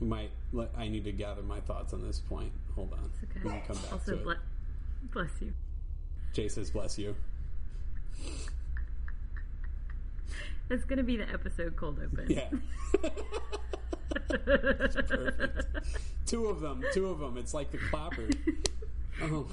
We might. Let, I need to gather my thoughts on this point. Hold on. It's okay. We can come back also, to it. bless you. Jaye says, "Bless you." It's gonna be the episode cold open. Yeah. Perfect. Two of them. Two of them. It's like the clapper. Oh.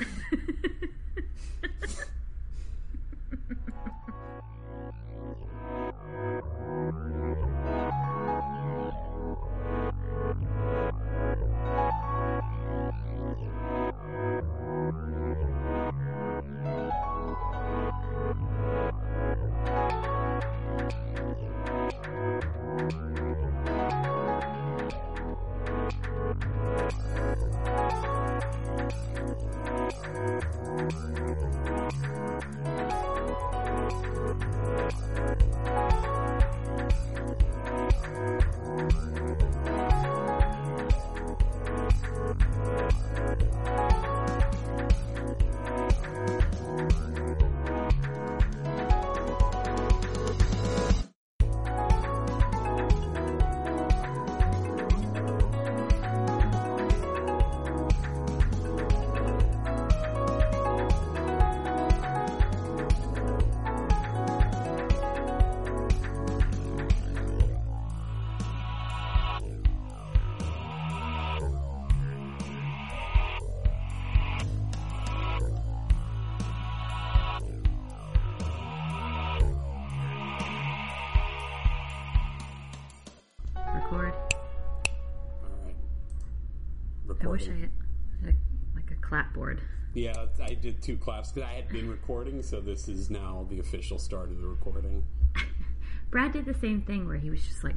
Did two claps because I had been recording, so this is now the official start of the recording. Brad did the same thing where he was just like,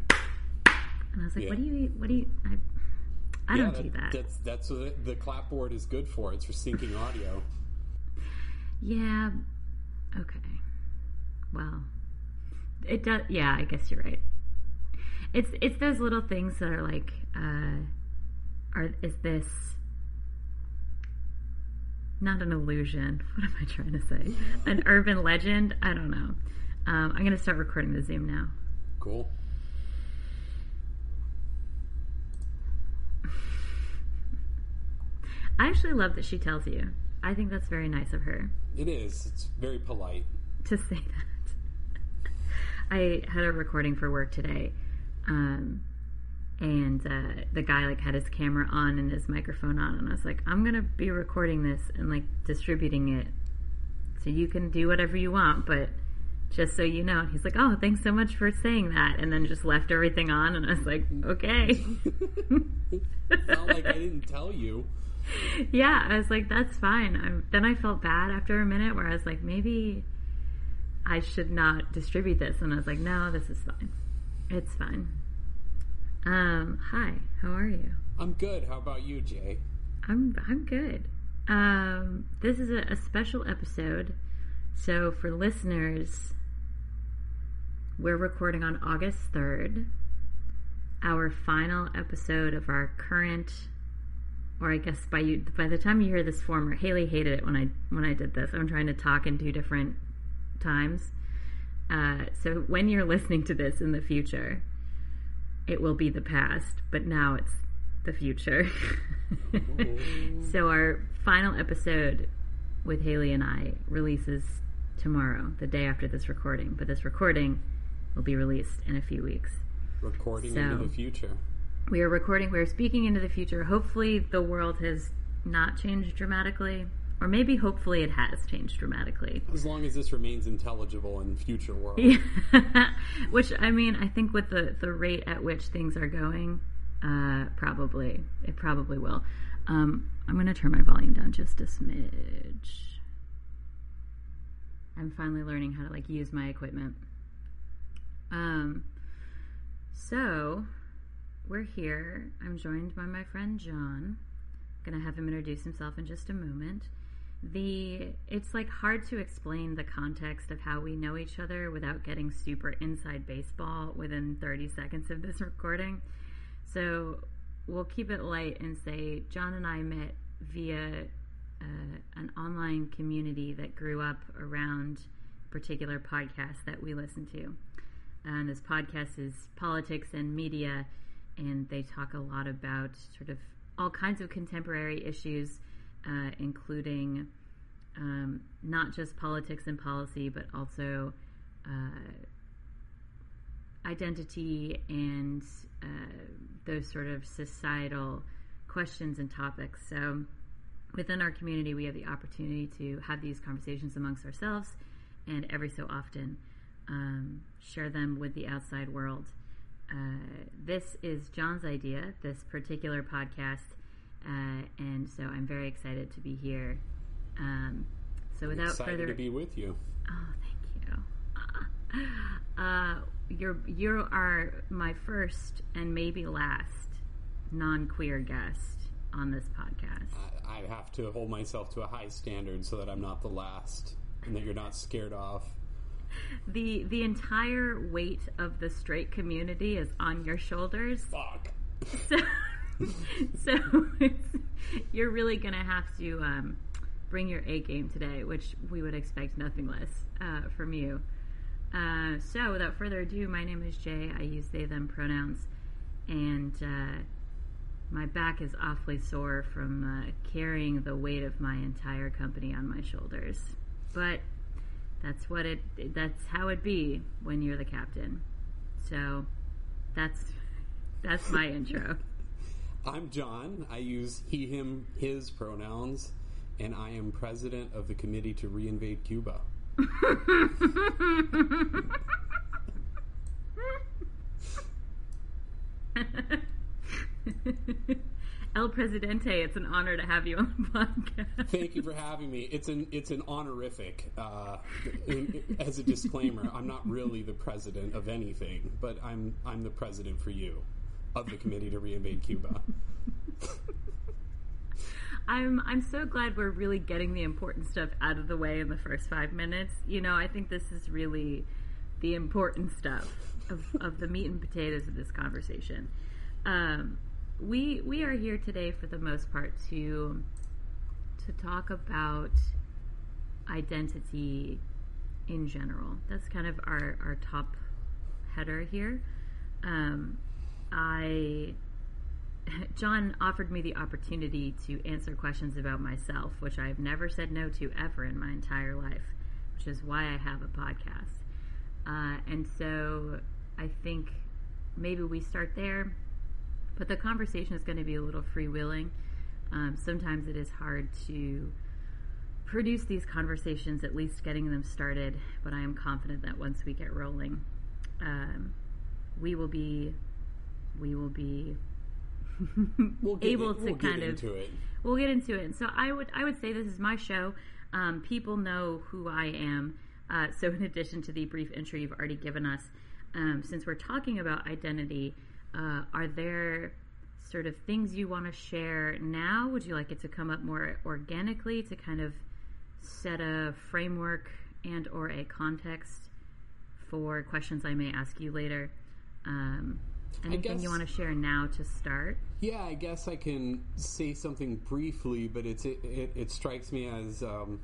and I was like, Yeah. "What do you? What do you? I, I Yeah, don't do that." That's that's what the clapboard is good for. It's for syncing audio. Yeah. Okay. Well, it does. Yeah, I guess you're right. It's it's those little things that are like, uh, are is this not an illusion? What am I trying to say? An urban legend? I don't know. Um, I'm gonna start recording the Zoom now. Cool. I actually love that she tells you. I think that's very nice of her. It is. It's very polite. to say that. I had a recording for work today, um, and uh, the guy like had his camera on and his microphone on, and I was like, "I'm gonna be recording this and like distributing it, so you can do whatever you want, but." Just so you know, And he's like, "Oh, thanks so much for saying that," and then just left everything on, and I was like, "Okay." Not like I didn't tell you. yeah, I was like, that's fine. i then I felt bad after a minute where I was like, maybe I should not distribute this. And I was like, no, this is fine. It's fine. Um, hi, how are you? I'm good. How about you, Jaye? I'm I'm good. Um, this is a, a special episode. So for listeners, we're recording on August third, our final episode of our current, or I guess by you by the time you hear this former, Haley hated it when I when I did this. I'm trying to talk in two different times. Uh, so when you're listening to this in the future, it will be the past, but now it's the future. so our final episode with Haley and I releases tomorrow, the day after this recording. But this recording will be released in a few weeks. Recording So- into the future. We are recording, we are speaking into the future. Hopefully, the world has not changed dramatically, or maybe hopefully it has changed dramatically. As long as this remains intelligible in future world. which I mean, I think with the the rate at which things are going, uh, probably it probably will. Um, I'm going to turn my volume down just a smidge. I'm finally learning how to like use my equipment. Um, so we're here. I'm joined by my friend John. I'm Gonna have him introduce himself in just a moment. The it's like hard to explain the context of how we know each other without getting super inside baseball within 30 seconds of this recording. So we'll keep it light and say John and I met via uh, an online community that grew up around a particular podcast that we listen to. And this podcast is politics and media and they talk a lot about sort of all kinds of contemporary issues, uh, including um, not just politics and policy, but also uh, identity and uh, those sort of societal questions and topics. So, within our community, we have the opportunity to have these conversations amongst ourselves and every so often um, share them with the outside world. Uh, this is John's idea, this particular podcast, uh, and so I'm very excited to be here. Um, so, without Excited further to be with you. Oh, thank you. Uh, you're you are my first and maybe last non-queer guest on this podcast. I, I have to hold myself to a high standard so that I'm not the last and that you're not scared off. The the entire weight of the straight community is on your shoulders. Fuck. So, so you're really gonna have to um, bring your A game today, which we would expect nothing less uh, from you. Uh, so, without further ado, my name is Jaye. I use they them pronouns, and uh, my back is awfully sore from uh, carrying the weight of my entire company on my shoulders. But that's what it. That's how it be when you're the captain. So, that's that's my intro. I'm John. I use he, him, his pronouns, and I am president of the committee to reinvade Cuba. El Presidente, it's an honor to have you on the podcast. Thank you for having me. It's an it's an honorific. Uh, in- as a disclaimer, I'm not really the president of anything, but I'm I'm the president for you of the committee to reinvade Cuba. I'm I'm so glad we're really getting the important stuff out of the way in the first five minutes. You know, I think this is really the important stuff of, of the meat and potatoes of this conversation. Um, we we are here today for the most part to to talk about identity in general. That's kind of our, our top header here. Um, I John offered me the opportunity to answer questions about myself, which I've never said no to ever in my entire life, which is why I have a podcast. Uh, and so I think maybe we start there, but the conversation is going to be a little freewheeling. Um, sometimes it is hard to produce these conversations, at least getting them started, but I am confident that once we get rolling, um, we will be we will be We'll able in- to we'll get kind of into it. we'll get into it. And so I would I would say this is my show. Um, people know who I am. Uh, so in addition to the brief intro you've already given us, um, since we're talking about identity, uh, are there sort of things you want to share now? Would you like it to come up more organically to kind of set a framework and or a context for questions I may ask you later? Um, anything guess- you want to share now to start? Yeah, I guess I can say something briefly, but it's it, it, it strikes me as um,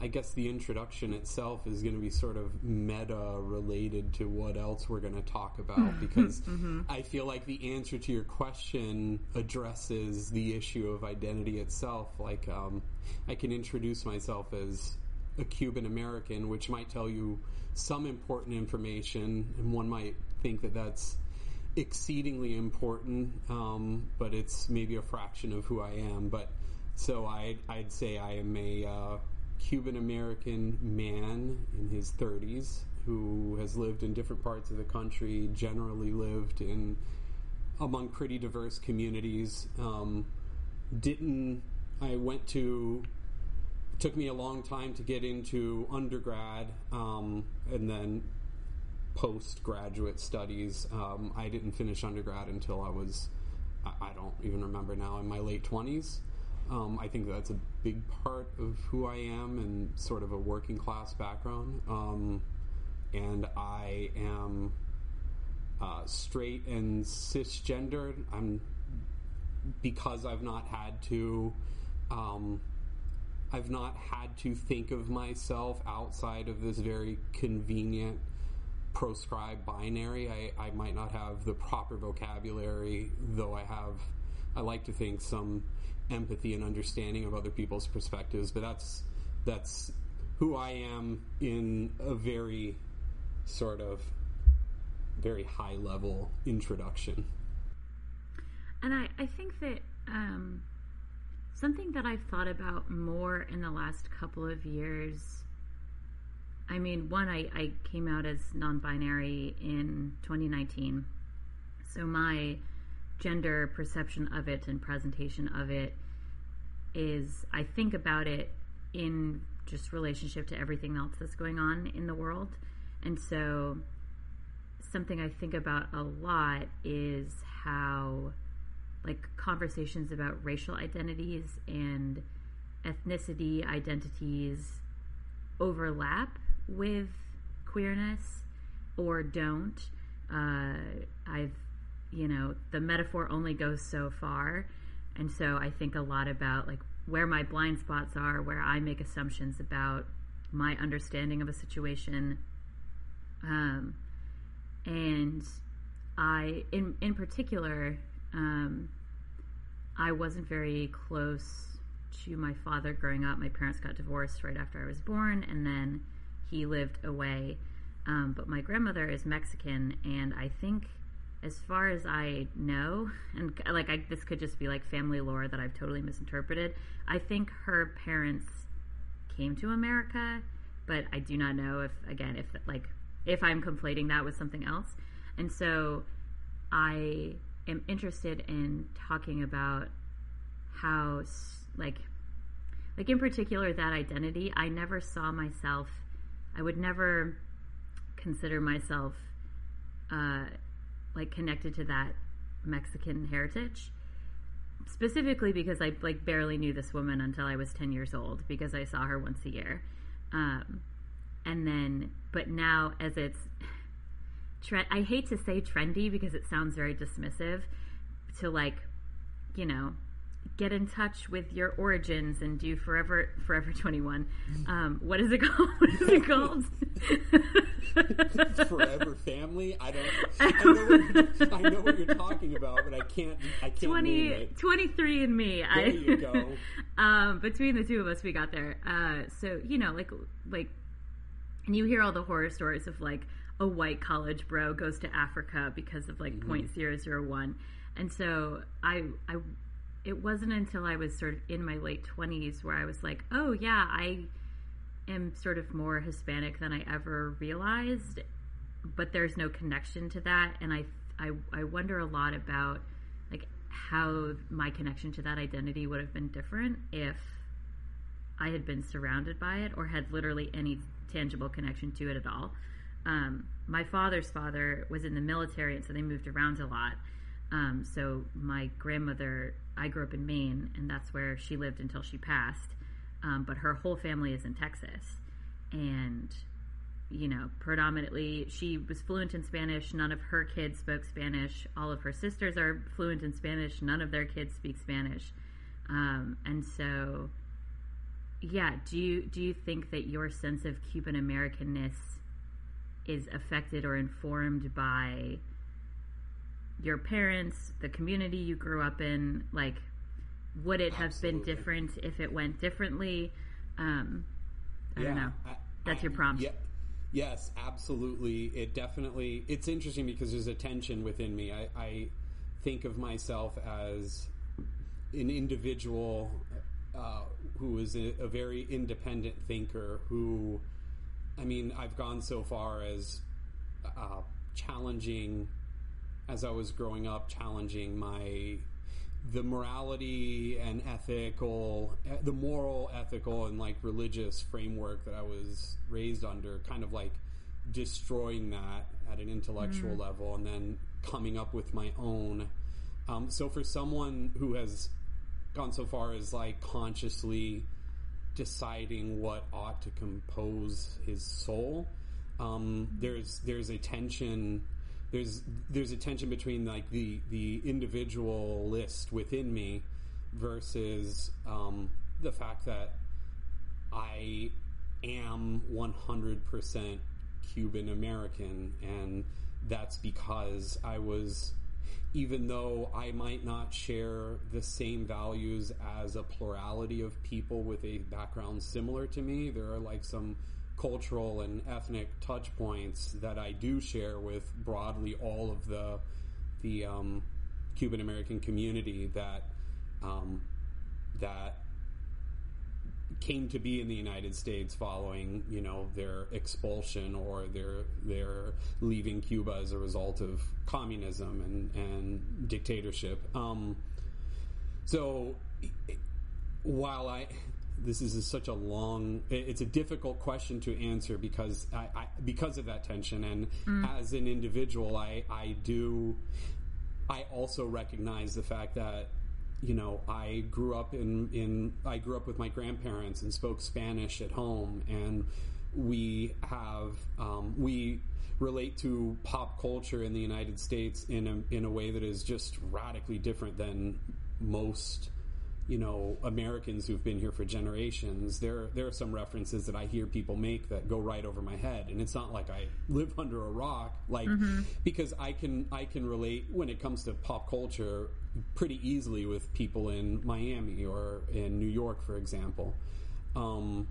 I guess the introduction itself is going to be sort of meta related to what else we're going to talk about because I feel like the answer to your question addresses the issue of identity itself. Like um, I can introduce myself as a Cuban American, which might tell you some important information, and one might think that that's exceedingly important, um, but it's maybe a fraction of who I am. But so I'd, I'd say I am a uh, Cuban American man in his 30s who has lived in different parts of the country, generally lived in among pretty diverse communities. Um, didn't I went to took me a long time to get into undergrad um, and then postgraduate studies. Um, I didn't finish undergrad until I was, I, I don't even remember now, in my late 20s. Um, I think that's a big part of who I am and sort of a working class background. Um, and I am uh, straight and cisgendered. I'm because I've not had to. Um, I've not had to think of myself outside of this very convenient proscribed binary. I, I might not have the proper vocabulary, though I have, I like to think, some empathy and understanding of other people's perspectives. But that's that's who I am in a very sort of very high level introduction. And I, I think that um, something that I've thought about more in the last couple of years. I mean, one, I, I came out as non binary in 2019. So my gender perception of it and presentation of it is, I think about it in just relationship to everything else that's going on in the world. And so something I think about a lot is how like conversations about racial identities and ethnicity identities overlap with queerness or don't. Uh, I've, you know, the metaphor only goes so far. And so I think a lot about like where my blind spots are, where I make assumptions about my understanding of a situation. Um, and I, in in particular, um, I wasn't very close to my father growing up. My parents got divorced right after I was born, and then he lived away. Um, but my grandmother is Mexican, and I think, as far as I know, and like I, this could just be like family lore that I've totally misinterpreted. I think her parents came to America, but I do not know if, again, if like if I'm conflating that with something else. And so I am interested in talking about how like like in particular that identity i never saw myself i would never consider myself uh, like connected to that mexican heritage specifically because i like barely knew this woman until i was 10 years old because i saw her once a year. Um, and then but now as it's I hate to say trendy because it sounds very dismissive to like, you know, get in touch with your origins and do forever forever 21 um, what is it called? What is it called? Forever family? I don't I know, what, I know what you're talking about but i can't i can't 20 name it. 23 and me. There I, you go. Um, between the two of us we got there. Uh, so you know like like and you hear all the horror stories of like a white college bro goes to Africa because of like mm-hmm. 0.001. And so I I it wasn't until I was sort of in my late 20s where I was like, "Oh yeah, I am sort of more Hispanic than I ever realized." But there's no connection to that and I I I wonder a lot about like how my connection to that identity would have been different if I had been surrounded by it or had literally any tangible connection to it at all. Um, my father's father was in the military, and so they moved around a lot. Um, so my grandmother, I grew up in Maine, and that's where she lived until she passed. Um, but her whole family is in Texas, and you know, predominantly she was fluent in Spanish. None of her kids spoke Spanish. All of her sisters are fluent in Spanish. None of their kids speak Spanish, um, and so yeah. Do you do you think that your sense of Cuban Americanness is affected or informed by your parents, the community you grew up in? Like, would it have Absolutely. been different if it went differently? Um, I don't know. I- That's I- your prompt. Yeah, yes, absolutely. It definitely. It's interesting because there's a tension within me. I, I think of myself as an individual uh, who is a, a very independent thinker. Who, I mean, I've gone so far as uh, challenging, as I was growing up, challenging my the morality and ethical, the moral, ethical, and like religious framework that I was raised under, kind of like destroying that at an intellectual level and then coming up with my own. Um, so for someone who has gone so far as like consciously deciding what ought to compose his soul, um, there's there's a tension there's there's a tension between like the the individualist within me versus um, the fact that I am 100% Cuban American, and that's because I was, even though I might not share the same values as a plurality of people with a background similar to me, there are like some cultural and ethnic touch points that I do share with broadly all of the the um, Cuban American community that um, that came to be in the United States following, you know, their expulsion or their their leaving Cuba as a result of communism and and dictatorship. Um, so while I this is such a long it's a difficult question to answer because I, I because of that tension and mm. as an individual I I do I also recognize the fact that you know, I grew up in, in I grew up with my grandparents and spoke Spanish at home, and we have um, we relate to pop culture in the United States in a, in a way that is just radically different than most you know Americans who've been here for generations, there there are some references that I hear people make that go right over my head, and it's not like I live under a rock, like mm-hmm. because I can I can relate when it comes to pop culture pretty easily with people in Miami or in New York, for example. Um,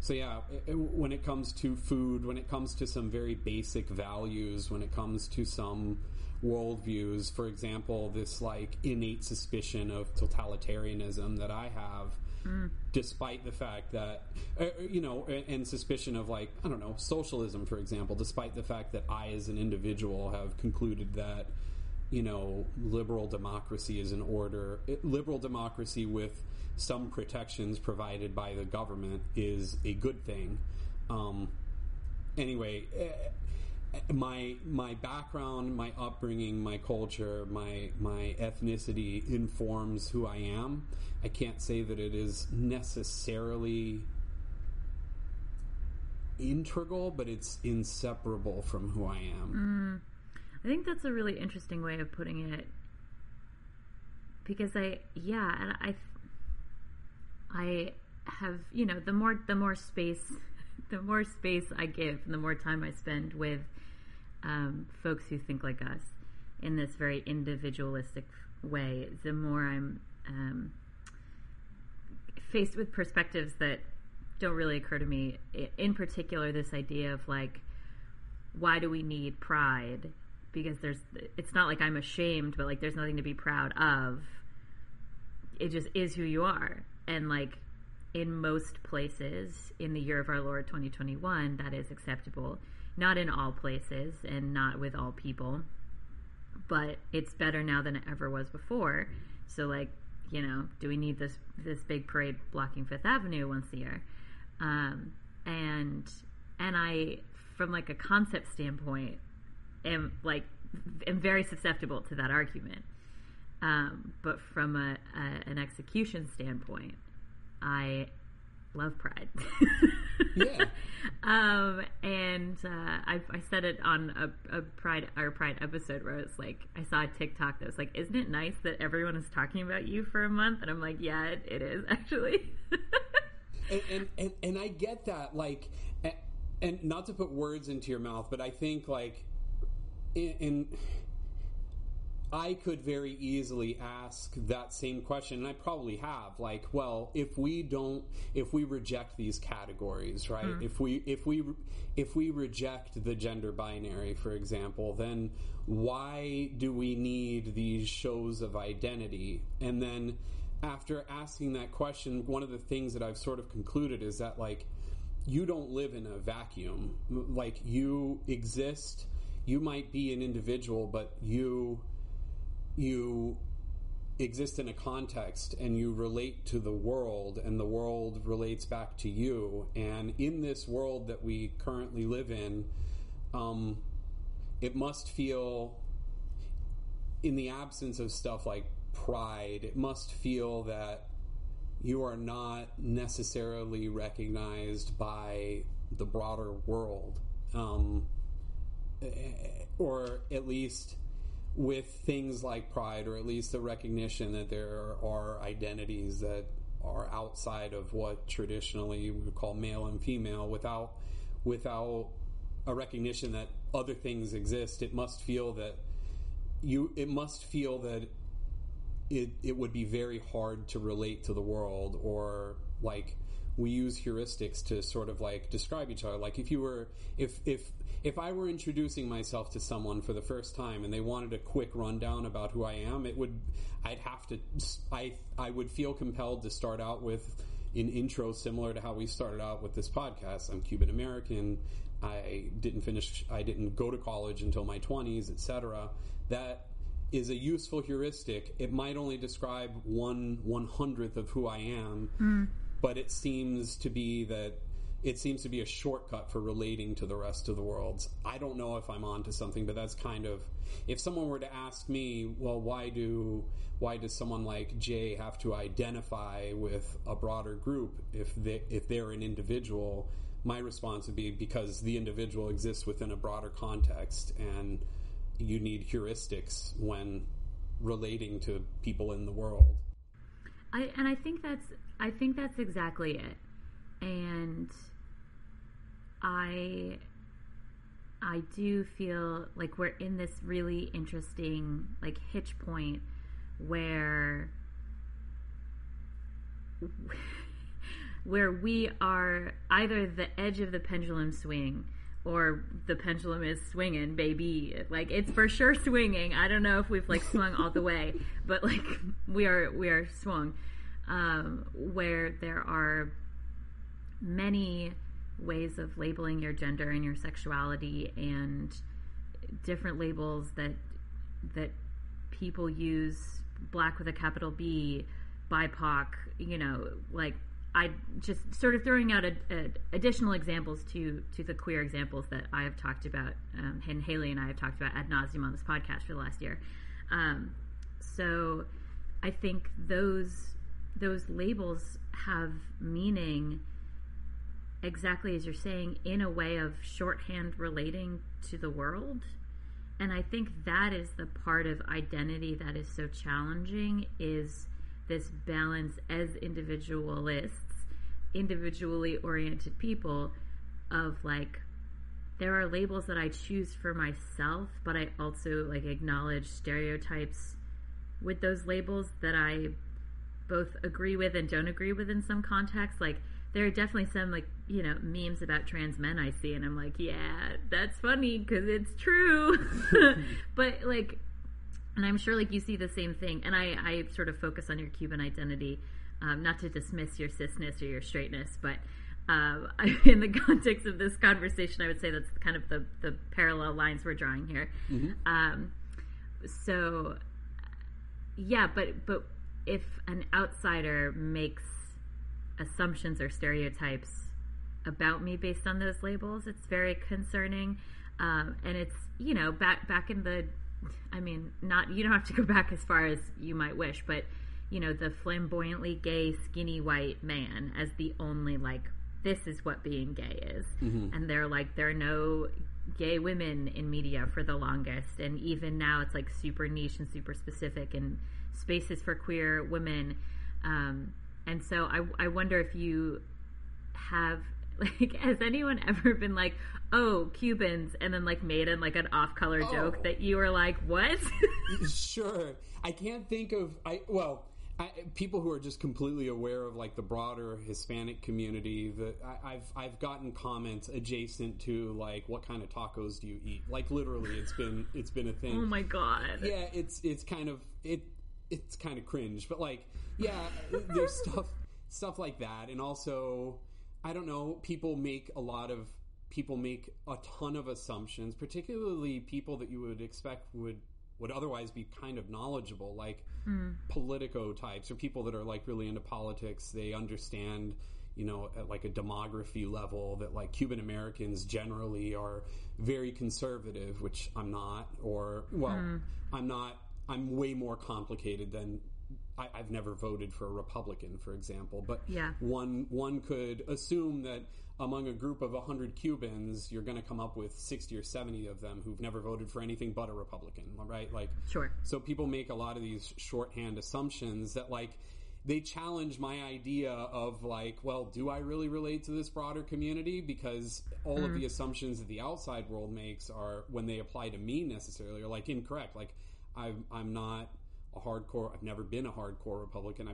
so yeah, when it comes to food, when it comes to some very basic values, when it comes to some worldviews. For example, this like innate suspicion of totalitarianism that I have, mm. despite the fact that, uh, uh, you know, and suspicion of like, I don't know, socialism, for example, despite the fact that I as an individual have concluded that, you know, liberal democracy is in order, it, liberal democracy with some protections provided by the government is a good thing. Um, anyway, uh, my my background, my upbringing, my culture, my my ethnicity informs who I am. I can't say that it is necessarily integral, but it's inseparable from who I am. Mm. I think that's a really interesting way of putting it. Because I, yeah, and I, I have, you know, the more the more space, the more space I give, and the more time I spend with um, folks who think like us in this very individualistic way, the more I'm um, faced with perspectives that don't really occur to me. In particular, this idea of like, why do we need pride? Because there's, it's not like I'm ashamed, but like there's nothing to be proud of. It just is who you are. And like, in most places in the year of our Lord 2021, that is acceptable not in all places and not with all people, but it's better now than it ever was before. So, like, you know, do we need this this big parade blocking Fifth Avenue once a year? Um, and and I, from like a concept standpoint, am like am very susceptible to that argument. Um, but from a, a, an execution standpoint, I love Pride. yeah. Um, and uh, I, I said it on a, a Pride our Pride episode where it's like I saw a TikTok that was like, "Isn't it nice that everyone is talking about you for a month?" And I'm like, "Yeah, it, it is actually." and, and, and and I get that, like, and, and not to put words into your mouth, but I think like in, in I could very easily ask that same question, and I probably have. Like, well, if we don't, if we reject these categories, right? Mm. If we, if we, if we reject the gender binary, for example, then why do we need these shows of identity? And then, after asking that question, one of the things that I've sort of concluded is that like, you don't live in a vacuum. Like, you exist. You might be an individual, but you you exist in a context and you relate to the world and the world relates back to you. And in this world that we currently live in um, it must feel in the absence of stuff like pride it must feel that you are not necessarily recognized by the broader world. Um, or at least with things like pride, or at least the recognition that there are identities that are outside of what traditionally we would call male and female, without without a recognition that other things exist, it must feel that you it must feel that it it would be very hard to relate to the world or like we use heuristics to sort of like describe each other. Like if you were if if if I were introducing myself to someone for the first time and they wanted a quick rundown about who I am it would I'd have to I I would feel compelled to start out with an intro similar to how we started out with this podcast. I'm Cuban American. I didn't finish I didn't go to college until my 20s etc that is a useful heuristic. It might only describe one one hundredth of who I am, hmm. But it seems to be that it seems to be a shortcut for relating to the rest of the world. I don't know if I'm onto something, but that's kind of if someone were to ask me, well, why do why does someone like Jaye have to identify with a broader group if they if they're an individual? My response would be because the individual exists within a broader context and you need heuristics when relating to people in the world. I and I think that's I think that's exactly it. And I I do feel like we're in this really interesting like hitch point where where we are either the edge of the pendulum swing or the pendulum is swinging, baby. Like it's for sure swinging. I don't know if we've like swung all the way, but like we are we are swung. Um, where there are many ways of labeling your gender and your sexuality and different labels that that people use black with a capital B, BIPOC, you know, like I just sort of throwing out a, a, additional examples to to the queer examples that I have talked about, um, and Haley and I have talked about ad nauseum on this podcast for the last year. Um, so I think those those labels have meaning exactly as you're saying in a way of shorthand relating to the world. And i think that is the part of identity that is so challenging is this balance as individualists individually oriented people of like there are labels that i choose for myself but i also like acknowledge stereotypes with those labels that i both agree with and don't agree with in some contexts like there are definitely some like you know memes about trans men I see, and I'm like, yeah, that's funny because it's true. but like, and I'm sure like you see the same thing. And I I sort of focus on your Cuban identity, um, not to dismiss your cisness or your straightness, but. Um, in the context of this conversation, I would say that's kind of the, the parallel lines we're drawing here. Mm-hmm. Um, so, yeah, but but if an outsider makes assumptions or stereotypes about me based on those labels. It's very concerning, um, and it's you know back back in the, I mean, not you don't have to go back as far as you might wish, but you know the flamboyantly gay skinny white man as the only like this is what being gay is, Mm-hmm. and they're like there are no gay women in media for the longest, and even now it's like super niche and super specific and spaces for queer women. Um, and so I, I wonder if you have like has anyone ever been like oh cubans and then like made in like an off-color joke Oh. that you were like what sure. I can't think of I well, I, people who are just completely aware of like the broader Hispanic community. That I've I've gotten comments adjacent to like what kind of tacos do you eat? Like literally, it's been it's been a thing. oh my god yeah, it's it's kind of it it's kind of cringe, but like yeah, there's stuff stuff like that, and also I don't know, people make a lot of people make a ton of assumptions, particularly people that you would expect would would otherwise be kind of knowledgeable, like hmm. politico types or people that are like really into politics. They understand you know, at like a demography level that like Cuban Americans generally are very conservative, which I'm not, or well, hmm. I'm not. I'm way more complicated than I, I've never voted for a Republican, for example. But Yeah. one one could assume that among a group of 100 Cubans, you're going to come up with 60 or 70 of them who've never voted for anything but a Republican, right? Like, sure so people make a lot of these shorthand assumptions that like they challenge my idea of like, well, do I really relate to this broader community? Because all of mm-hmm. the assumptions that the outside world makes are when they apply to me necessarily are like incorrect. Like I'm I'm not a hardcore. I've never been a hardcore Republican. I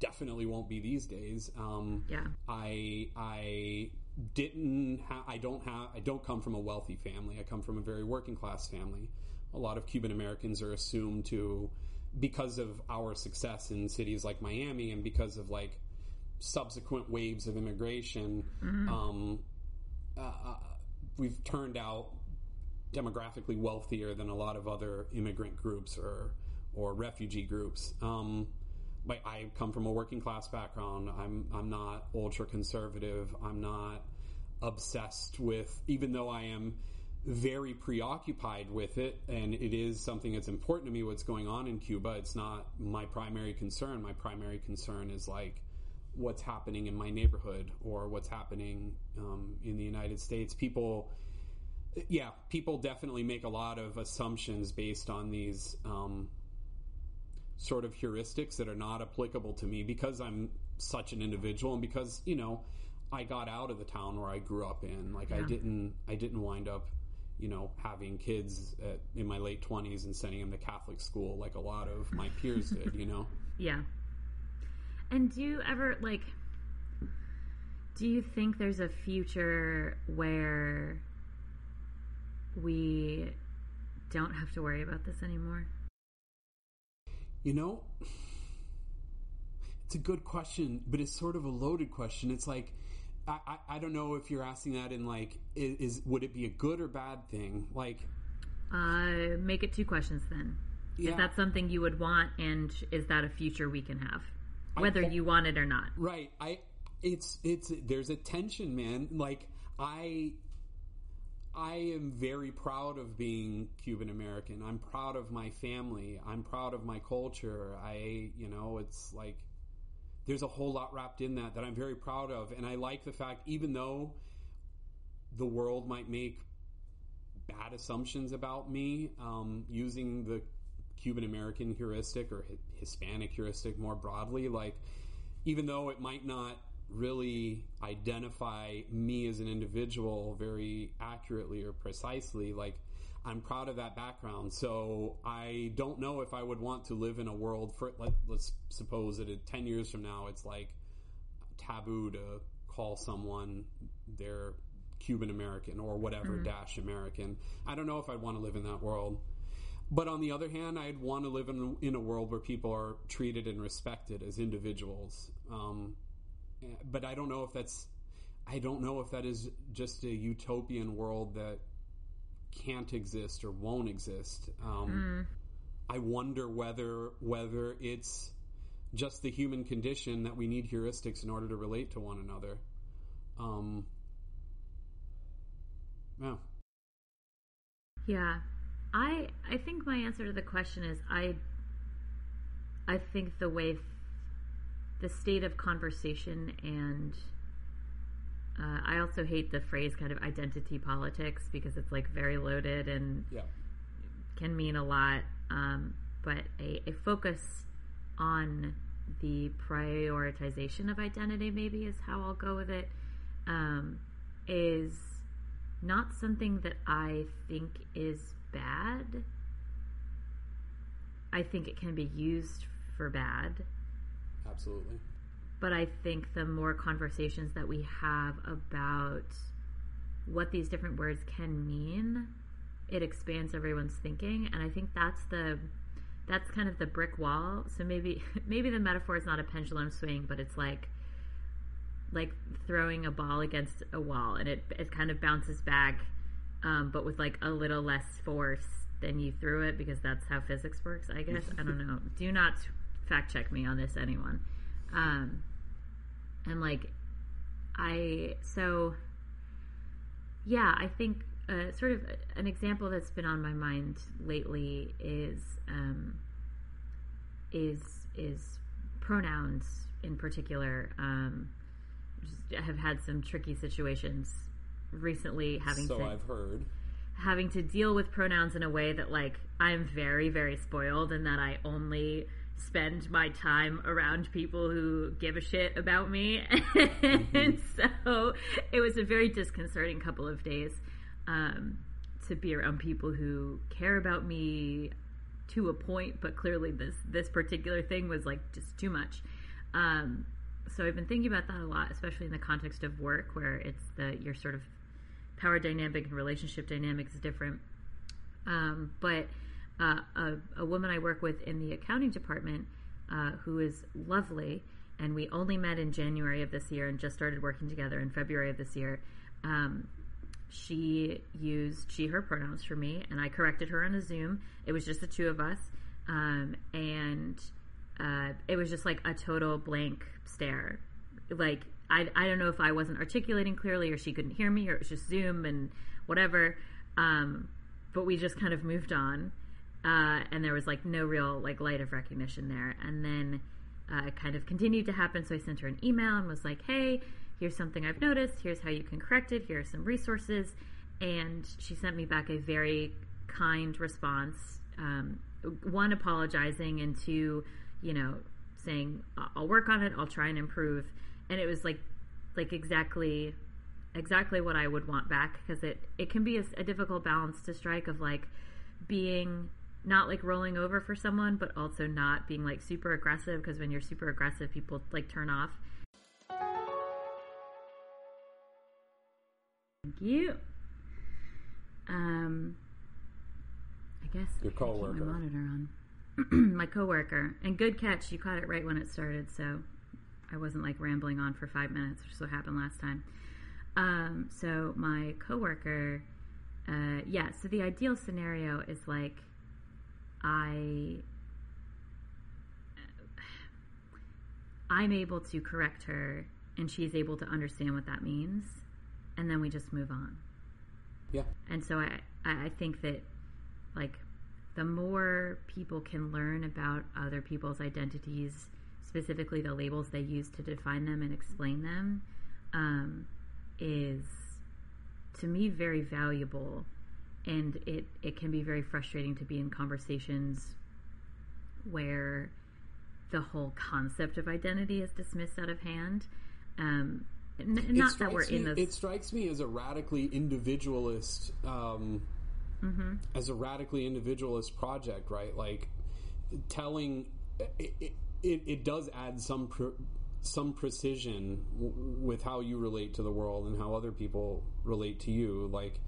definitely won't be these days. Um, Yeah. I I didn't ha- I don't have I don't come from a wealthy family. I come from a very working class family. A lot of Cuban Americans are assumed to because of our success in cities like Miami and because of like subsequent waves of immigration um, uh, uh, we've turned out demographically wealthier than a lot of other immigrant groups or or refugee groups. Um, but I come from a working class background. I'm I'm not ultra conservative. I'm not obsessed with, even though I am very preoccupied with it, and it is something that's important to me. What's going on in Cuba? It's not my primary concern. My primary concern is like what's happening in my neighborhood or what's happening um, in the United States. People yeah, people definitely make a lot of assumptions based on these um, sort of heuristics that are not applicable to me because I'm such an individual and because you know I got out of the town where I grew up in. Like I didn't, I didn't wind up, you know, having kids at, in my late twenties and sending them to Catholic school like a lot of my peers did. You know. Yeah. And do you ever like do you think there's a future where we don't have to worry about this anymore? You know, it's a good question, but it's sort of a loaded question. It's like, I, I, I don't know if you're asking that in like, is, is would it be a good or bad thing? Like, Uh make it two questions then. Yeah. Is that something you would want and is that a future we can have? Whether I- you want it or not. right? I, it's it's there's a tension, man. Like I. I am very proud of being Cuban American. I'm proud of my family. I'm proud of my culture. I, you know, it's like there's a whole lot wrapped in that that I'm very proud of. And I like the fact, even though the world might make bad assumptions about me, um, using the Cuban American heuristic or Hispanic heuristic more broadly, like, even though it might not really identify me as an individual very accurately or precisely, like, I'm proud of that background. So I don't know if I would want to live in a world for, let, let's suppose that 10 years from now, it's like taboo to call someone their Cuban American or whatever dash American. I don't know if I'd want to live in that world. But on the other hand, I'd want to live in, in a world where people are treated and respected as individuals. Um, but I don't know if that's, I don't know if that is just a utopian world that can't exist or won't exist. Um, I wonder whether whether it's just the human condition that we need heuristics in order to relate to one another. Um, yeah. Yeah. I I think my answer to the question is I I think the way the state of conversation and uh, I also hate the phrase kind of identity politics because it's like very loaded and Yeah. can mean a lot. Um, but a, a focus on the prioritization of identity, maybe is how I'll go with it, um, is not something that I think is bad. I think it can be used for bad. Absolutely. But I think the more conversations that we have about what these different words can mean, it expands everyone's thinking. And I think that's the that's kind of the brick wall. So maybe maybe the metaphor is not a pendulum swing, but it's like like throwing a ball against a wall and it it kind of bounces back, um, but with like a little less force than you threw it because that's how physics works. I guess I don't know. Do not fact check me on this, anyone. Um, and like I so yeah, I think uh, sort of an example that's been on my mind lately is um, is is pronouns in particular. Um, just have had some tricky situations recently, having So to I've heard. having to deal with pronouns in a way that like I'm very very spoiled and that I only spend my time around people who give a shit about me. and so it was a very disconcerting couple of days um, to be around people who care about me to a point, but clearly this this particular thing was like just too much. Um, so I've been thinking about that a lot, especially in the context of work, where it's the your sort of power dynamic and relationship dynamics is different. Um, but uh, a, a, woman I work with in the accounting department, uh, who is lovely, and we only met in January of this year and just started working together in February of this year. Um, she used she her pronouns for me, and I corrected her on a Zoom. It was just the two of us, um, and uh, it was just like a total blank stare. Like I, I don't know if I wasn't articulating clearly, or she couldn't hear me, or it was just Zoom and whatever. Um, but we just kind of moved on, uh, and there was like no real like light of recognition there. And then uh, it kind of continued to happen. So I sent her an email and was like, "Hey, here's something I've noticed. Here's how you can correct it. Here are some resources." And she sent me back a very kind response. Um, one apologizing and two you know, saying I'll work on it, I'll try and improve, and it was like like exactly exactly what I would want back because it it can be a, a difficult balance to strike of like being not like rolling over for someone, but also not being like super aggressive because when you're super aggressive, people like turn off. Thank you. Um, I guess your coworker. My monitor on. my coworker. And good catch, you caught it right when it started, so I wasn't like rambling on for five minutes, which is what happened last time. Um, so my coworker, uh, yeah. So the ideal scenario is like I. I'm able to correct her, and she's able to understand what that means, and then we just move on. Yeah. And so I, I think that, like, the more people can learn about other people's identities, specifically the labels they use to define them and explain them, um, is to me very valuable. And it, it can be very frustrating to be in conversations where the whole concept of identity is dismissed out of hand. Um, n- not that we're in the. It strikes me as a radically individualist um, mm-hmm. as a radically individualist project, right? Like telling it, it, it does add some pre- some precision w- with how you relate to the world and how other people relate to you. Like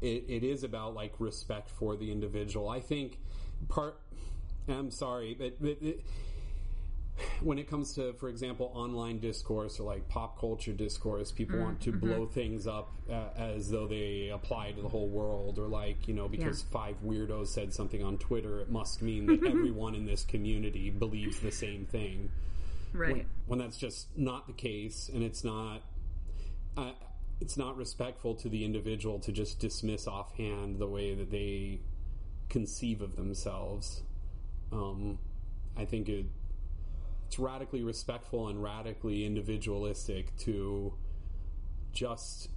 it, it is about like respect for the individual. I think part. I'm sorry, but, but it, when it comes to, for example, online discourse or like pop culture discourse, people mm, want to mm-hmm. blow things up uh, as though they apply to the whole world, or like you know, because yeah. five weirdos said something on Twitter, it must mean that everyone in this community believes the same thing. Right. When, when that's just not the case, and it's not. Uh, it's not respectful to the individual to just dismiss offhand the way that they conceive of themselves. Um, I think it it's radically respectful and radically individualistic to just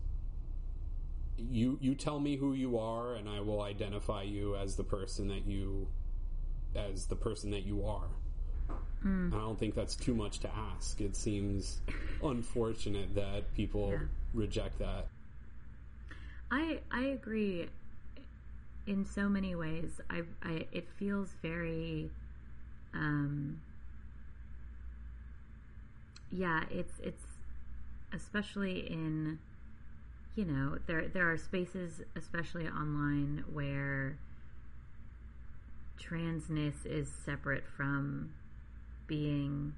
you you tell me who you are and I will identify you as the person that you as the person that you are. Mm. I don't think that's too much to ask. It seems unfortunate that people yeah. reject that. I I agree in so many ways. I, I it feels very um yeah, it's it's especially in you know there there are spaces, especially online, where transness is separate from being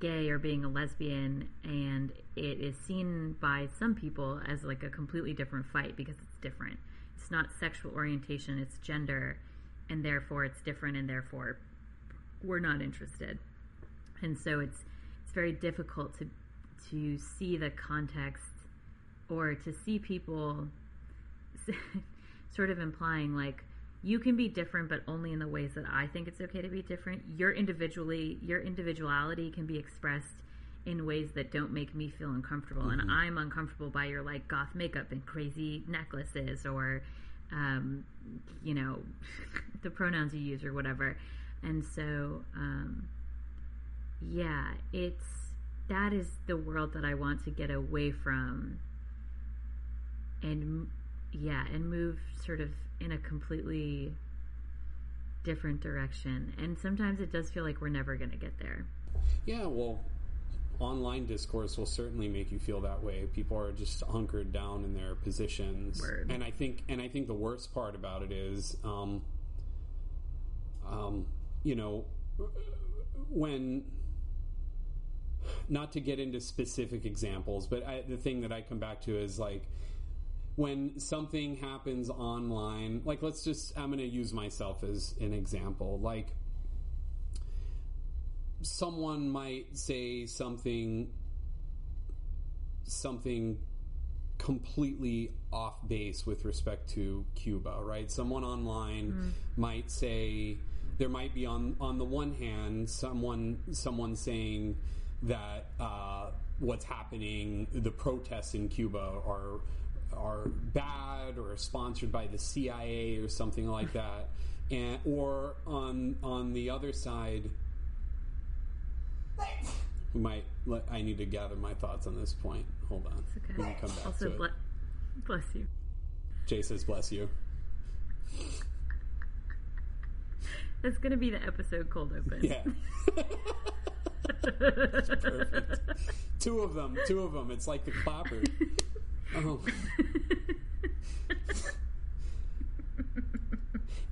gay or being a lesbian and it is seen by some people as like a completely different fight because it's different. It's not sexual orientation it's gender and therefore it's different and therefore we're not interested. And so it's it's very difficult to to see the context or to see people sort of implying like you can be different but only in the ways that I think it's okay to be different. Your individually your individuality can be expressed in ways that don't make me feel uncomfortable mm-hmm. and I'm uncomfortable by your like goth makeup and crazy necklaces or um, you know the pronouns you use or whatever and so um, yeah, it's that is the world that I want to get away from, and yeah, and move sort of in a completely different direction. And sometimes it does feel like we're never going to get there. Yeah, well, online discourse will certainly make you feel that way. People are just hunkered down in their positions, Word. and I think, and I think the worst part about it is, um, um, you know, when not to get into specific examples, but I, the thing that I come back to is like when something happens online. Like, let's just I'm going to use myself as an example. Like someone might say something something completely off base with respect to Cuba, right? Someone online might say there might be on on the one hand someone someone saying that uh, what's happening, the protests in Cuba are are bad or sponsored by the CIA or something like that, and or on on the other side we might. Let, I need to gather my thoughts on this point. Hold on. It's okay. We can come back also, to it. bless you. Jaye says, "Bless you." That's going to be the episode cold open. Yeah. Perfect. Two of them. Two of them. It's like the clapper. Oh.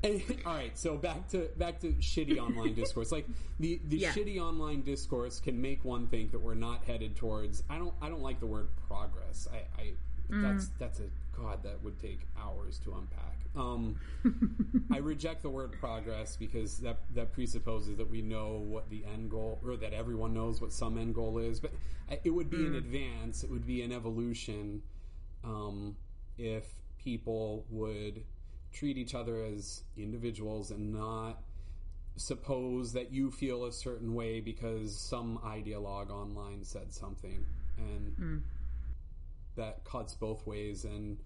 And, all right, so back to back to shitty online discourse. Like the the Yeah. shitty online discourse can make one think that we're not headed towards. I don't I don't like the word progress. I, I that's that's a god that would take hours to unpack. Um, I reject the word progress because that that presupposes that we know what the end goal or that everyone knows what some end goal is. But it would be an advance. It would be an evolution um, if people would treat each other as individuals and not suppose that you feel a certain way because some ideologue online said something. And that cuts both ways. And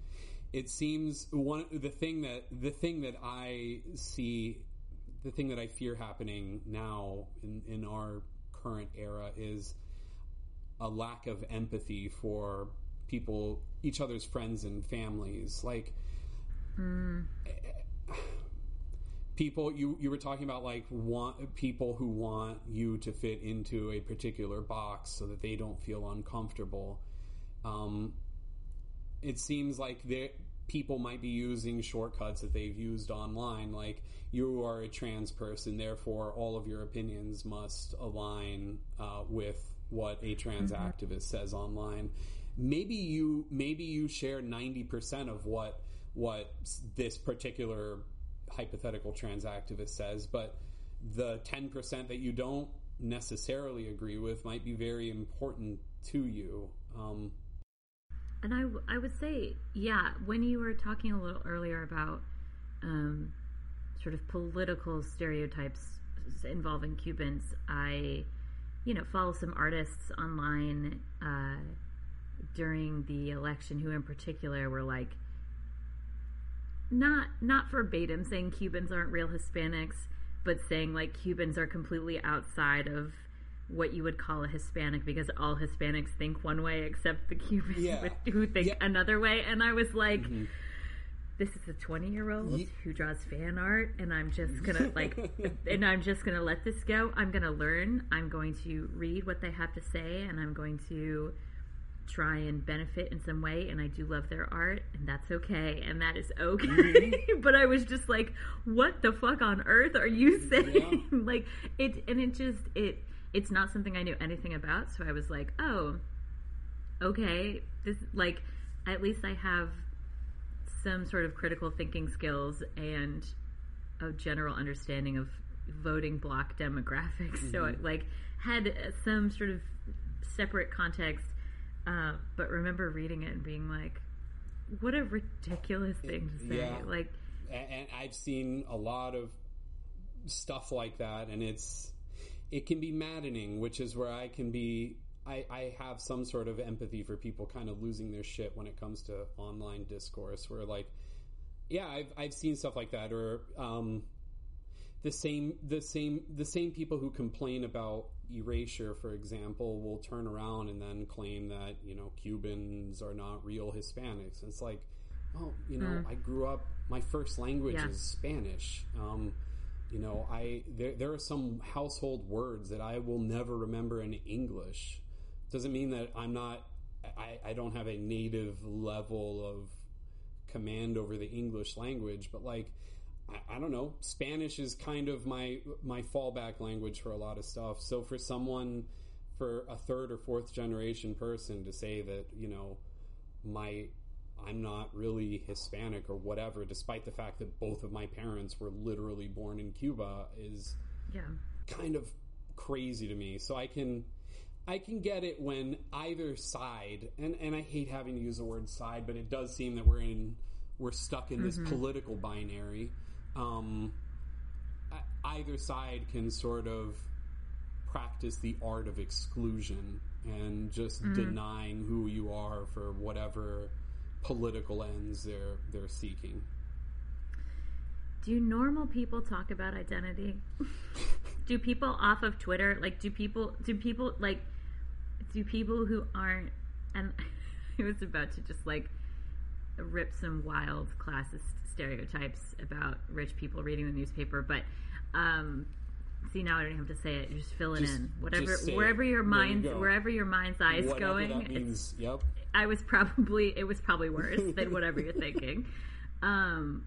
it seems one the thing that the thing that I see the thing that I fear happening now in in our current era is a lack of empathy for people each other's friends and families. Like people you you were talking about like want people who want you to fit into a particular box so that they don't feel uncomfortable. Um, it seems like there people might be using shortcuts that they've used online. Like you are a trans person therefore all of your opinions must align uh, with what a trans activist says online maybe you maybe you share 90% of what what this particular hypothetical trans activist says but the 10% that you don't necessarily agree with might be very important to you. Um, And I, w- I would say, yeah, when you were talking a little earlier about um, sort of political stereotypes involving Cubans, I, you know, follow some artists online uh, during the election who, in particular, were like not not verbatim saying Cubans aren't real Hispanics, but saying like Cubans are completely outside of what you would call a Hispanic because all Hispanics think one way except the Cubans Yeah. with- who think Yeah. another way. And I was like, mm-hmm. this is a 20 year old who draws fan art and I'm just gonna like and I'm just gonna let this go. I'm gonna learn. I'm going to read what they have to say and I'm going to try and benefit in some way and I do love their art and that's okay and that is okay. Mm-hmm. but I was just like, what the fuck on earth are you saying? like it and it just it it's not something I knew anything about, so I was like, oh, okay, this like at least I have some sort of critical thinking skills and a general understanding of voting bloc demographics. So I like had some sort of separate context, uh, but remember reading it and being like, "What a ridiculous thing to say!" Yeah. Like, and I've seen a lot of stuff like that, and it's it can be maddening, which is where I can be. I, I have some sort of empathy for people kind of losing their shit when it comes to online discourse, where like, yeah, I've I've seen stuff like that, or um, the same the same the same people who complain about erasure, for example, will turn around and then claim that you know Cubans are not real Hispanics. It's like, oh, you know, I grew up. My first language Yeah. is Spanish. Um, you know, I there there are some household words that I will never remember in English. Doesn't mean that I'm not. I, I don't have a native level of command over the English language, but like I, I don't know, Spanish is kind of my my fallback language for a lot of stuff. So for someone, for a third or fourth generation person to say that you know my I'm not really Hispanic or whatever, despite the fact that both of my parents were literally born in Cuba, is Yeah. kind of crazy to me. So I can I can get it when either side and, and I hate having to use the word side, but it does seem that we're in we're stuck in this mm-hmm. political binary. Um, either side can sort of practice the art of exclusion and just denying who you are for whatever political ends they're they're seeking. Do normal people talk about identity? do people off of Twitter like do people do people like do people who aren't and I was about to just like rip some wild classist stereotypes about rich people reading the newspaper, but um see now I don't have to say it, You just fill it Just- in. Whatever say it. wherever your There you wherever your mind's eye is going, means. Yep. I was probably it was probably worse than whatever you're thinking. Um,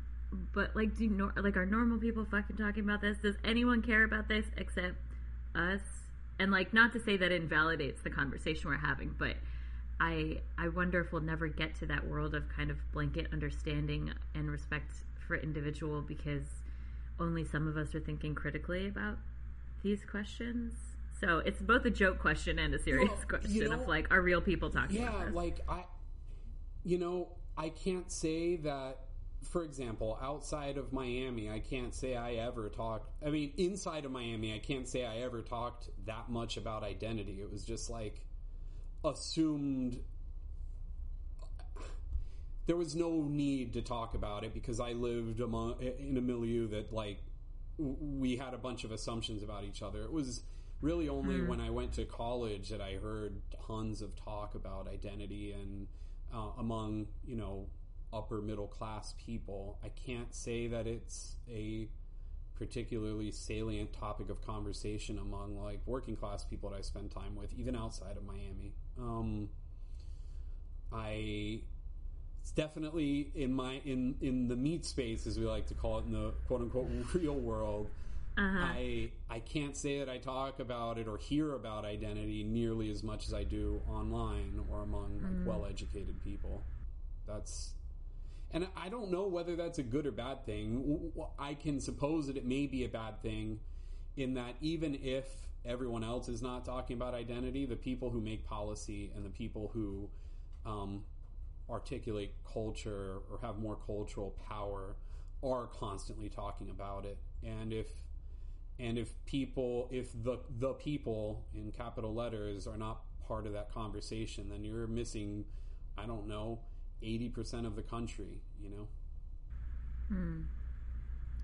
but like, do nor- like are normal people fucking talking about this? Does anyone care about this except us? And like, not to say that invalidates the conversation we're having, but I I wonder if we'll never get to that world of kind of blanket understanding and respect for individual because only some of us are thinking critically about these questions. So it's both a joke question and a serious Well, question you know- of like, are real people talking Yeah, about this? like I, you know, I can't say that. For example, outside of Miami, I can't say I ever talked. I mean, inside of Miami, I can't say I ever talked that much about identity. It was just like assumed. There was no need to talk about it because I lived among in a milieu that like we had a bunch of assumptions about each other. It was really only when I went to college that I heard tons of talk about identity and uh, among you know upper middle class people. I can't say that it's a particularly salient topic of conversation among like working class people that I spend time with, even outside of Miami. Um, I it's definitely in my in in the meat space as we like to call it in the quote unquote real world i i can't say that i talk about it or hear about identity nearly as much as i do online or among like well educated people. That's and i don't know whether that's a good or bad thing I can suppose that it may be a bad thing in that even if everyone else is not talking about identity, the people who make policy and the people who um, articulate culture or have more cultural power are constantly talking about it. And if and if people, if the the people in capital letters are not part of that conversation, then you're missing, I don't know, eighty percent of the country. You know,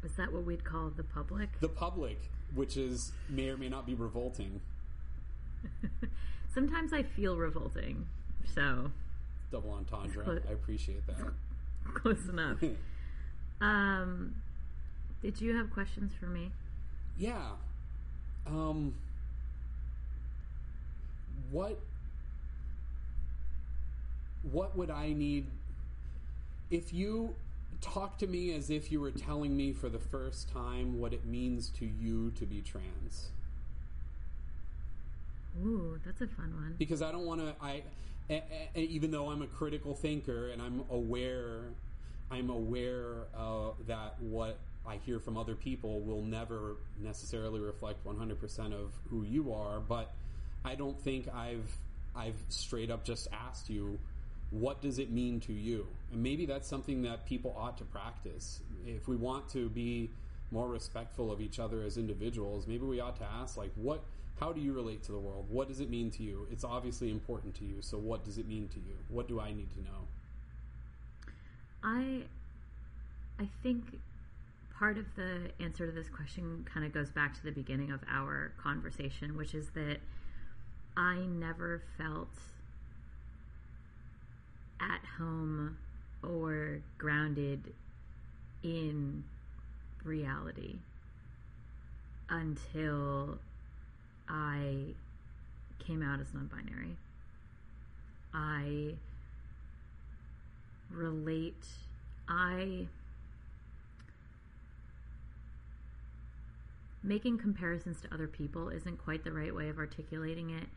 Is that what we'd call the public? the public, which is may or may not be revolting. Sometimes I feel revolting, so Double entendre. I appreciate that. close enough. Um, did you have questions for me? Yeah. Um what what would I need if you talk to me as if you were telling me for the first time what it means to you to be trans? Ooh, that's a fun one. because I don't want to. I, a, a, even though I'm a critical thinker and I'm aware, I'm aware uh, that what I hear from other people will never necessarily reflect 100% of who you are. But I don't think I've I've straight up just asked you. What does it mean to you? And maybe that's something that people ought to practice. If we want to be more respectful of each other as individuals, maybe we ought to ask, like, what, how do you relate to the world? What does it mean to you? It's obviously important to you. So, what does it mean to you? What do I need to know? I I think part of the answer to this question kind of goes back to the beginning of our conversation, which is that I never felt at home or grounded in reality until I came out as non binary. I relate, I. Making comparisons to other people isn't quite the right way of articulating it,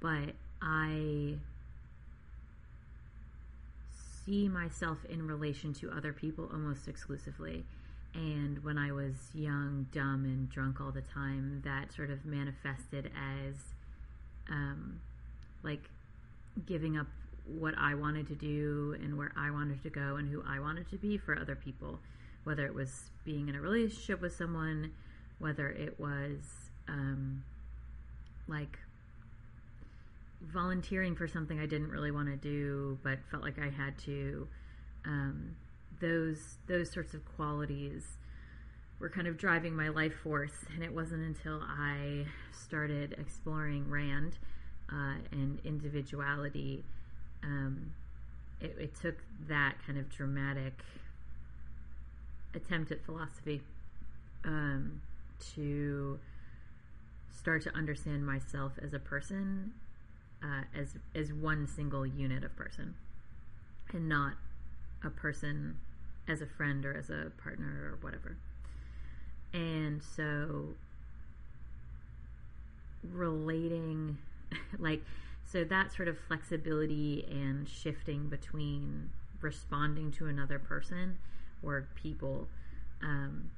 but I see myself in relation to other people almost exclusively. And when I was young, dumb, and drunk all the time, that sort of manifested as um, like giving up what I wanted to do and where I wanted to go and who I wanted to be for other people, whether it was being in a relationship with someone, whether it was um, like volunteering for something I didn't really want to do but felt like I had to. Um, those those sorts of qualities were kind of driving my life force, and it wasn't until I started exploring Rand uh, and individuality. Um, it, it, took that kind of dramatic attempt at philosophy um, to start to understand myself as a person, uh, as as one single unit of person, and not a person as a friend or as a partner or whatever. And so relating like so that sort of flexibility and shifting between responding to another person or people um,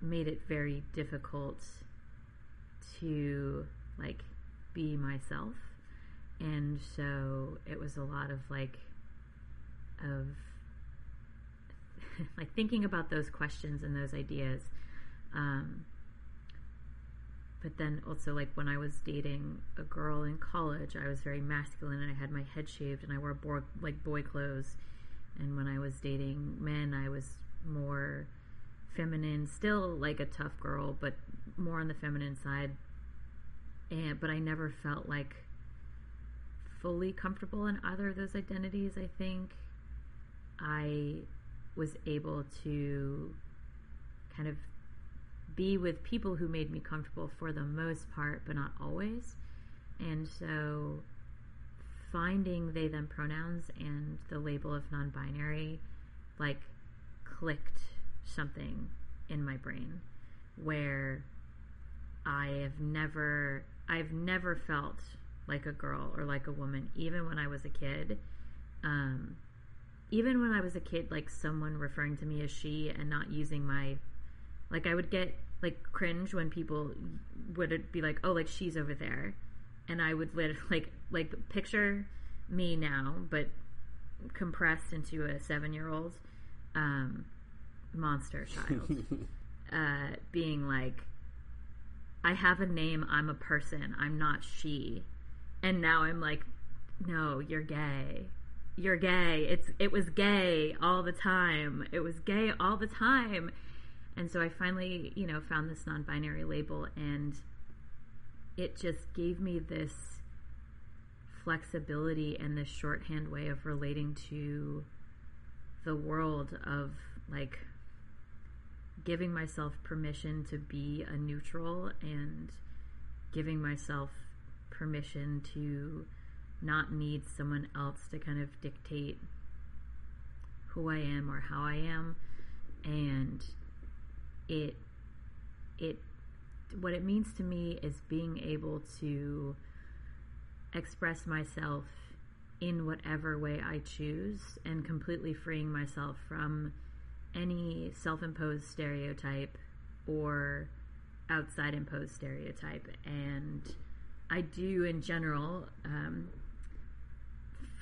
made it very difficult to like be myself and so it was a lot of like of like thinking about those questions and those ideas. Um, but then also like when I was dating a girl in college, I was very masculine and I had my head shaved and I wore boy, like boy clothes. And when I was dating men, I was more feminine, still like a tough girl, but more on the feminine side. And but I never felt like fully comfortable in either of those identities. I think I was able to kind of be with people who made me comfortable for the most part, but not always. And so finding they them pronouns and the label of non binary like clicked something in my brain where I have never I've never felt like a girl or like a woman, even when I was a kid. Um, even when I was a kid, like someone referring to me as she and not using my, like I would get like cringe when people would be like, oh, like she's over there, and I would like like picture me now, but compressed into a seven year old um, monster child, uh, being like, I have a name, I'm a person, I'm not she, and now I'm like, no, you're gay you're gay. It's it was gay all the time. It was gay all the time. And so I finally, you know, found this non-binary label and it just gave me this flexibility and this shorthand way of relating to the world of like giving myself permission to be a neutral and giving myself permission to not need someone else to kind of dictate who I am or how I am. And it it what it means to me is being able to express myself in whatever way I choose and completely freeing myself from any self-imposed stereotype or outside imposed stereotype and I do in general um,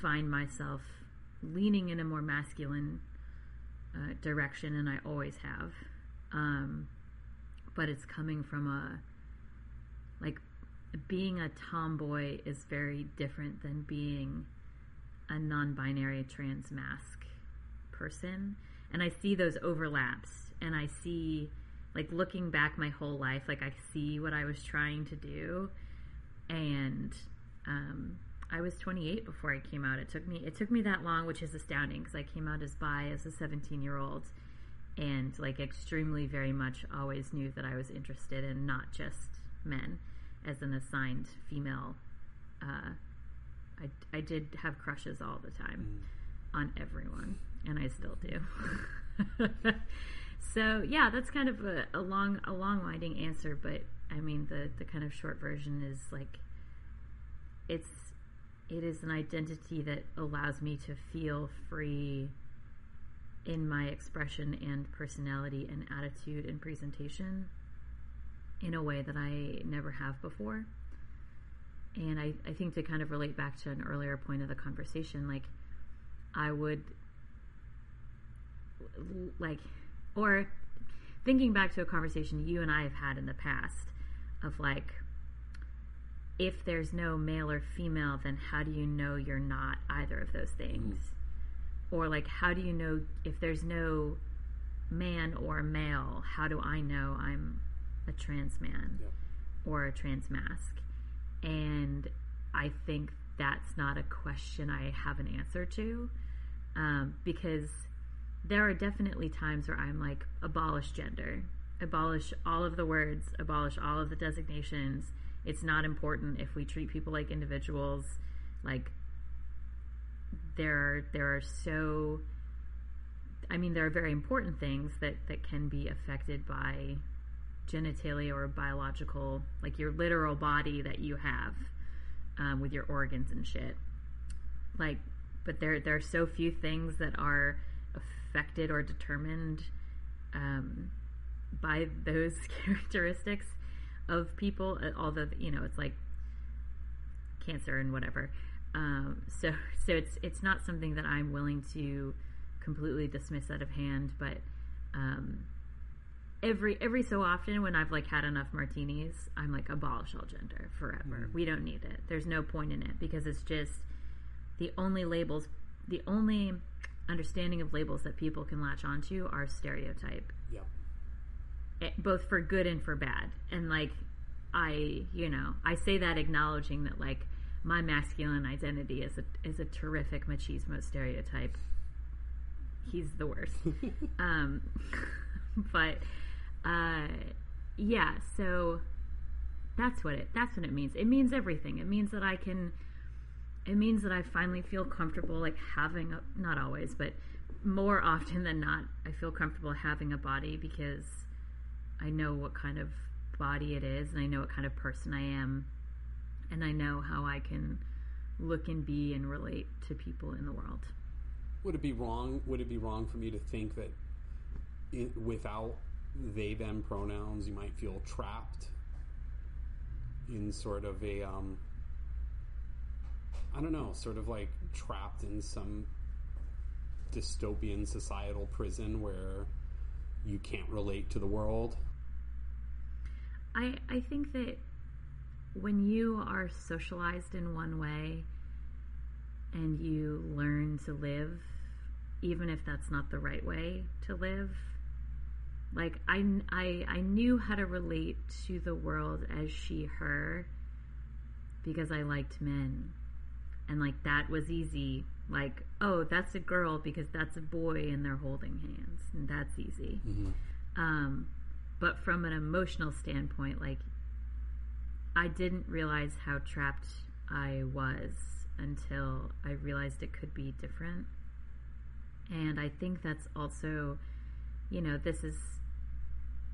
find myself leaning in a more masculine uh, direction, and I always have. Um, but it's coming from a like being a tomboy is very different than being a non-binary trans masc person and I see those overlaps, and I see like looking back my whole life, like I see what I was trying to do, and um, I was 28 before I came out. It took me it took me that long, which is astounding because I came out as bi as a 17 year old, and like extremely very much always knew that I was interested in not just men as an assigned female. Uh, I I did have crushes all the time on everyone, and I still do. so yeah, that's kind of a, a long a long winding answer, but I mean the the kind of short version is like it's it is an identity that allows me to feel free in my expression and personality and attitude and presentation in a way that I never have before. And I, I think to kind of relate back to an earlier point of the conversation, like I would like or thinking back to a conversation you and I have had in the past of like if there's no male or female then how do you know you're not either of those things? Or like how do you know if there's no man or male how do I know I'm a trans man Yep. or a trans masc? And I think that's not a question I have an answer to um, because there are definitely times where I'm like, abolish gender, abolish all of the words, abolish all of the designations. It's not important if we treat people like individuals. Like there are there are so I mean there are very important things that that can be affected by genitalia or biological like your literal body that you have um, with your organs and shit like but there there are so few things that are affected or determined um, by those characteristics of people uh, although you know it's like cancer and whatever. Um, so so it's it's not something that I'm willing to completely dismiss out of hand but um, every every so often when I've like had enough martinis I'm like abolish all gender forever. We don't need it. There's no point in it because it's just the only labels the only understanding of labels that people can latch onto are stereotype. Yep. eh, both for good and for bad. And like i you know i say that acknowledging that like my masculine identity is a is a terrific machismo stereotype. He's the worst. Um but uh yeah so that's what it that's what it means. It means everything. It means that i can it means that I finally feel comfortable like having a not always, but more often than not, I feel comfortable having a body because I know what kind of body it is and I know what kind of person I am and I know how I can look and be and relate to people in the world. Would it be wrong? Would it be wrong for me to think that i without they them pronouns, you might feel trapped in sort of a um, I don't know, sort of like trapped in some dystopian societal prison where you can't relate to the world. I I think that when you are socialized in one way and you learn to live even if that's not the right way to live like I, I i knew how to relate to the world as she her because i liked men and like that was easy. Like oh that's a girl because that's a boy and they're holding hands. And that's easy. Um, but from an emotional standpoint like i didn't realize how trapped i was until i realized it could be different. And i think that's also you know this is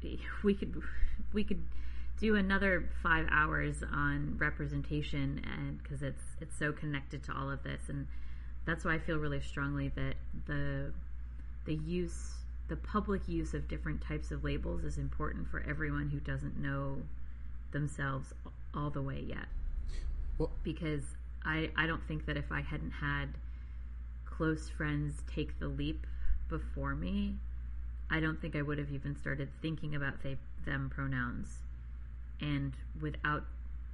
we could we could do another five hours on representation and because it's it's so connected to all of this. And that's why I feel really strongly that the the use the public use of different types of labels is important for everyone who doesn't know themselves all the way yet. Well- because I I don't think that if I hadn't had close friends take the leap before me I don't think I would have even started thinking about they them pronouns and without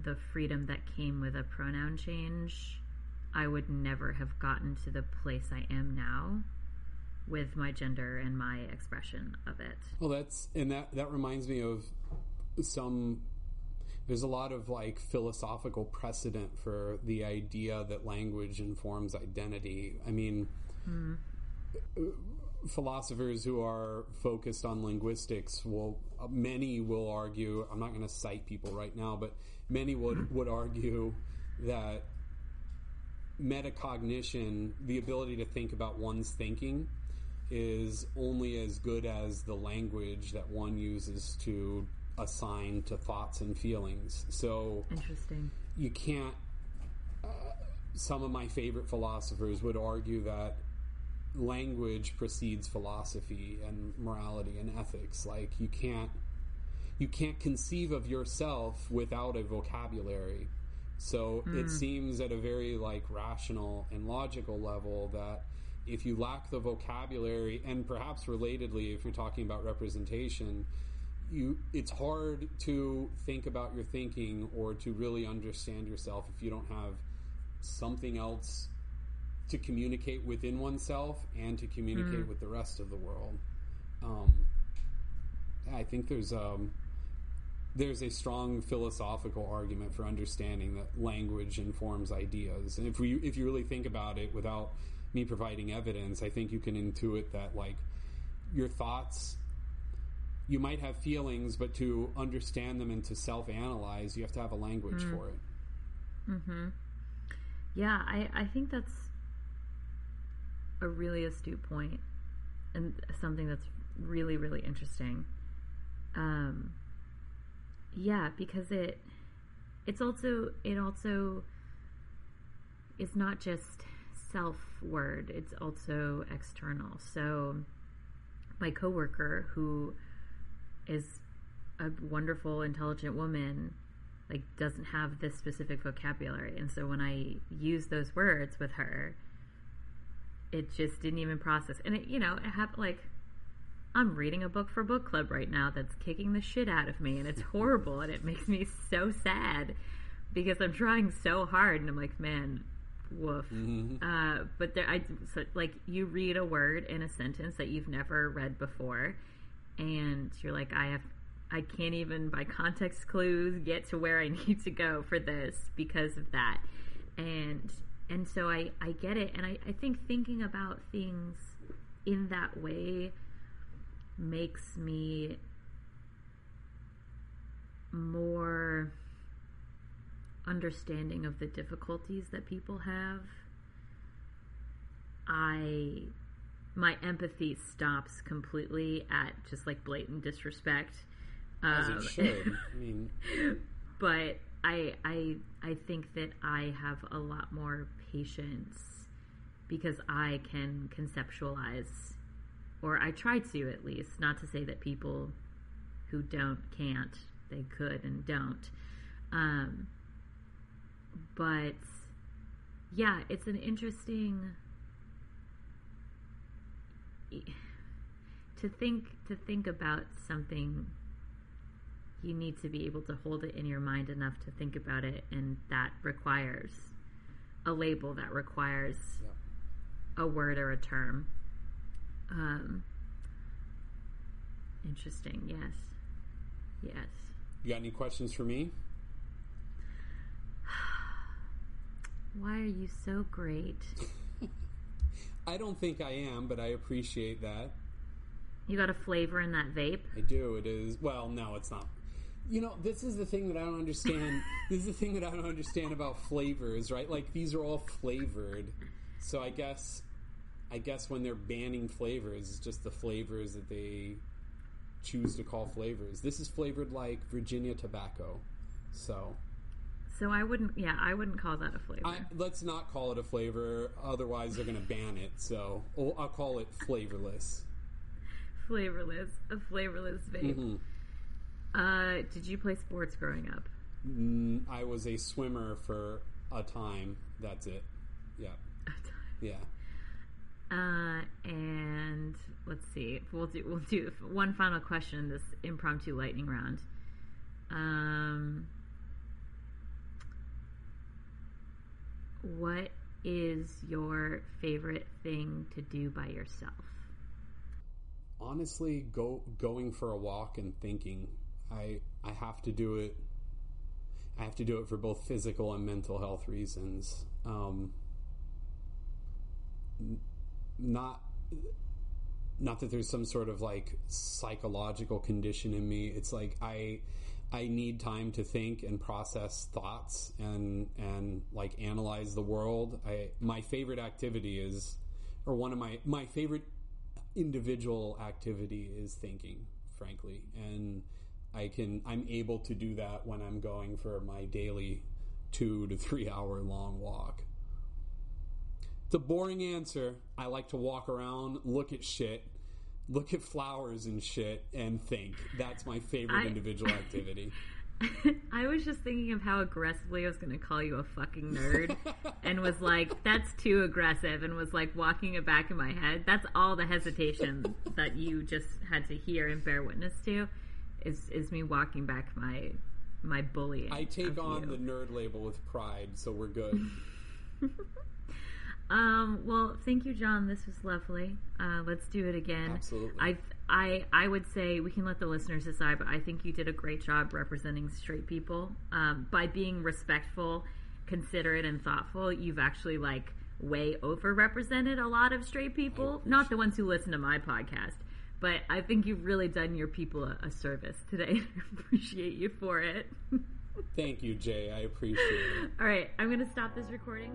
the freedom that came with a pronoun change, I would never have gotten to the place I am now, with my gender and my expression of it. Well, that's and that that reminds me of some. There's a lot of like philosophical precedent for the idea that language informs identity. I mean, mm-hmm. Philosophers who are focused on linguistics will many will argue i'm not going to cite people right now but many would would argue that metacognition the ability to think about one's thinking is only as good as the language that one uses to assign to thoughts and feelings so Interesting. you can't. Uh, some of my favorite philosophers would argue that language precedes philosophy and morality and ethics. Like you can't, you can't conceive of yourself without a vocabulary. So it hmm. seems at a very like rational and logical level that if you lack the vocabulary, and perhaps relatedly, if you're talking about representation, you it's hard to think about your thinking or to really understand yourself if you don't have something else to communicate within oneself and to communicate with the rest of the world. Um, I think there's um, there's a strong philosophical argument for understanding that language informs ideas, and if we if you really think about it without me providing evidence, I think you can intuit that like your thoughts you might have feelings, but to understand them and to self analyze, you have to have a language for it. Hmm. Yeah, I, I think that's a really astute point and something that's really, really interesting. Um, yeah, because it it's also it also is not just self word, it's also external. So my coworker who is a wonderful, intelligent woman like doesn't have this specific vocabulary and so when i use those words with her it just didn't even process. And it you know it happened like i'm reading a book for book club right now that's kicking the shit out of me and it's horrible and it makes me so sad because i'm trying so hard and i'm like man woof. Uh, but there i so, like you read a word in a sentence that you've never read before and you're like i have I can't even by context clues get to where I need to go for this because of that. And and so I, I get it and I, I think thinking about things in that way makes me more understanding of the difficulties that people have. I my empathy stops completely at just like blatant disrespect As Um, it should. I mean, but I I I think that I have a lot more patience because I can conceptualize or I try to at least, not to say that people who don't can't, they could and don't. Um but yeah, it's an interesting to think to think about something you need to be able to hold it in your mind enough to think about it and that requires a label that requires Yeah. a word or a term um interesting yes yes you got any questions for me? why are you so great I don't think I am, but I appreciate that. you got a flavor in that vape I do. It is. Well, no, it's not. You know, this is the thing that I don't understand. this is the thing that I don't understand about flavors, right? Like these are all flavored. So I guess, I guess when they're banning flavors, it's just the flavors that they choose to call flavors. This is flavored like Virginia tobacco. So so i wouldn't yeah i wouldn't call that a flavor I, let's not call it a flavor, otherwise they're going to ban it. So I'll call it flavorless. flavorless a flavorless vape Mhm. Uh did you play sports growing up Mm, I was a swimmer for a time. That's it. Yeah. Yeah. Uh, and let's see. We'll do we'll do one final question in this impromptu lightning round. Um, what is your favorite thing to do by yourself? honestly, go going for a walk and thinking. I I have to do it. I have to do it for both physical and mental health reasons. Um, not not that there's some sort of like psychological condition in me. It's like I I need time to think and process thoughts and and like analyze the world. I my favorite activity is or one of my my favorite individual activity is thinking, frankly. And I can I'm able to do that when I'm going for my daily 2 to 3 hour long walk. It's a boring answer. I like to walk around, look at shit, look at flowers and shit, and think. That's my favorite I- individual activity. I was just thinking of how aggressively I was going to call you a fucking nerd and was like, that's too aggressive and was like walking it back in my head. That's all the hesitation that you just had to hear and bear witness to is, is me walking back my my bullying. I take on you. the nerd label with pride, so we're good. Um, well, thank you, John. This was lovely. Uh, let's do it again. Absolutely. I, I, I would say we can let the listeners decide, but I think you did a great job representing straight people um, by being respectful, considerate, and thoughtful. You've actually like way overrepresented a lot of straight people, not the ones who listen to my podcast. But I think you've really done your people a, a service today. I appreciate you for it. Thank you, Jaye. I appreciate it. All right, I'm going to stop this recording.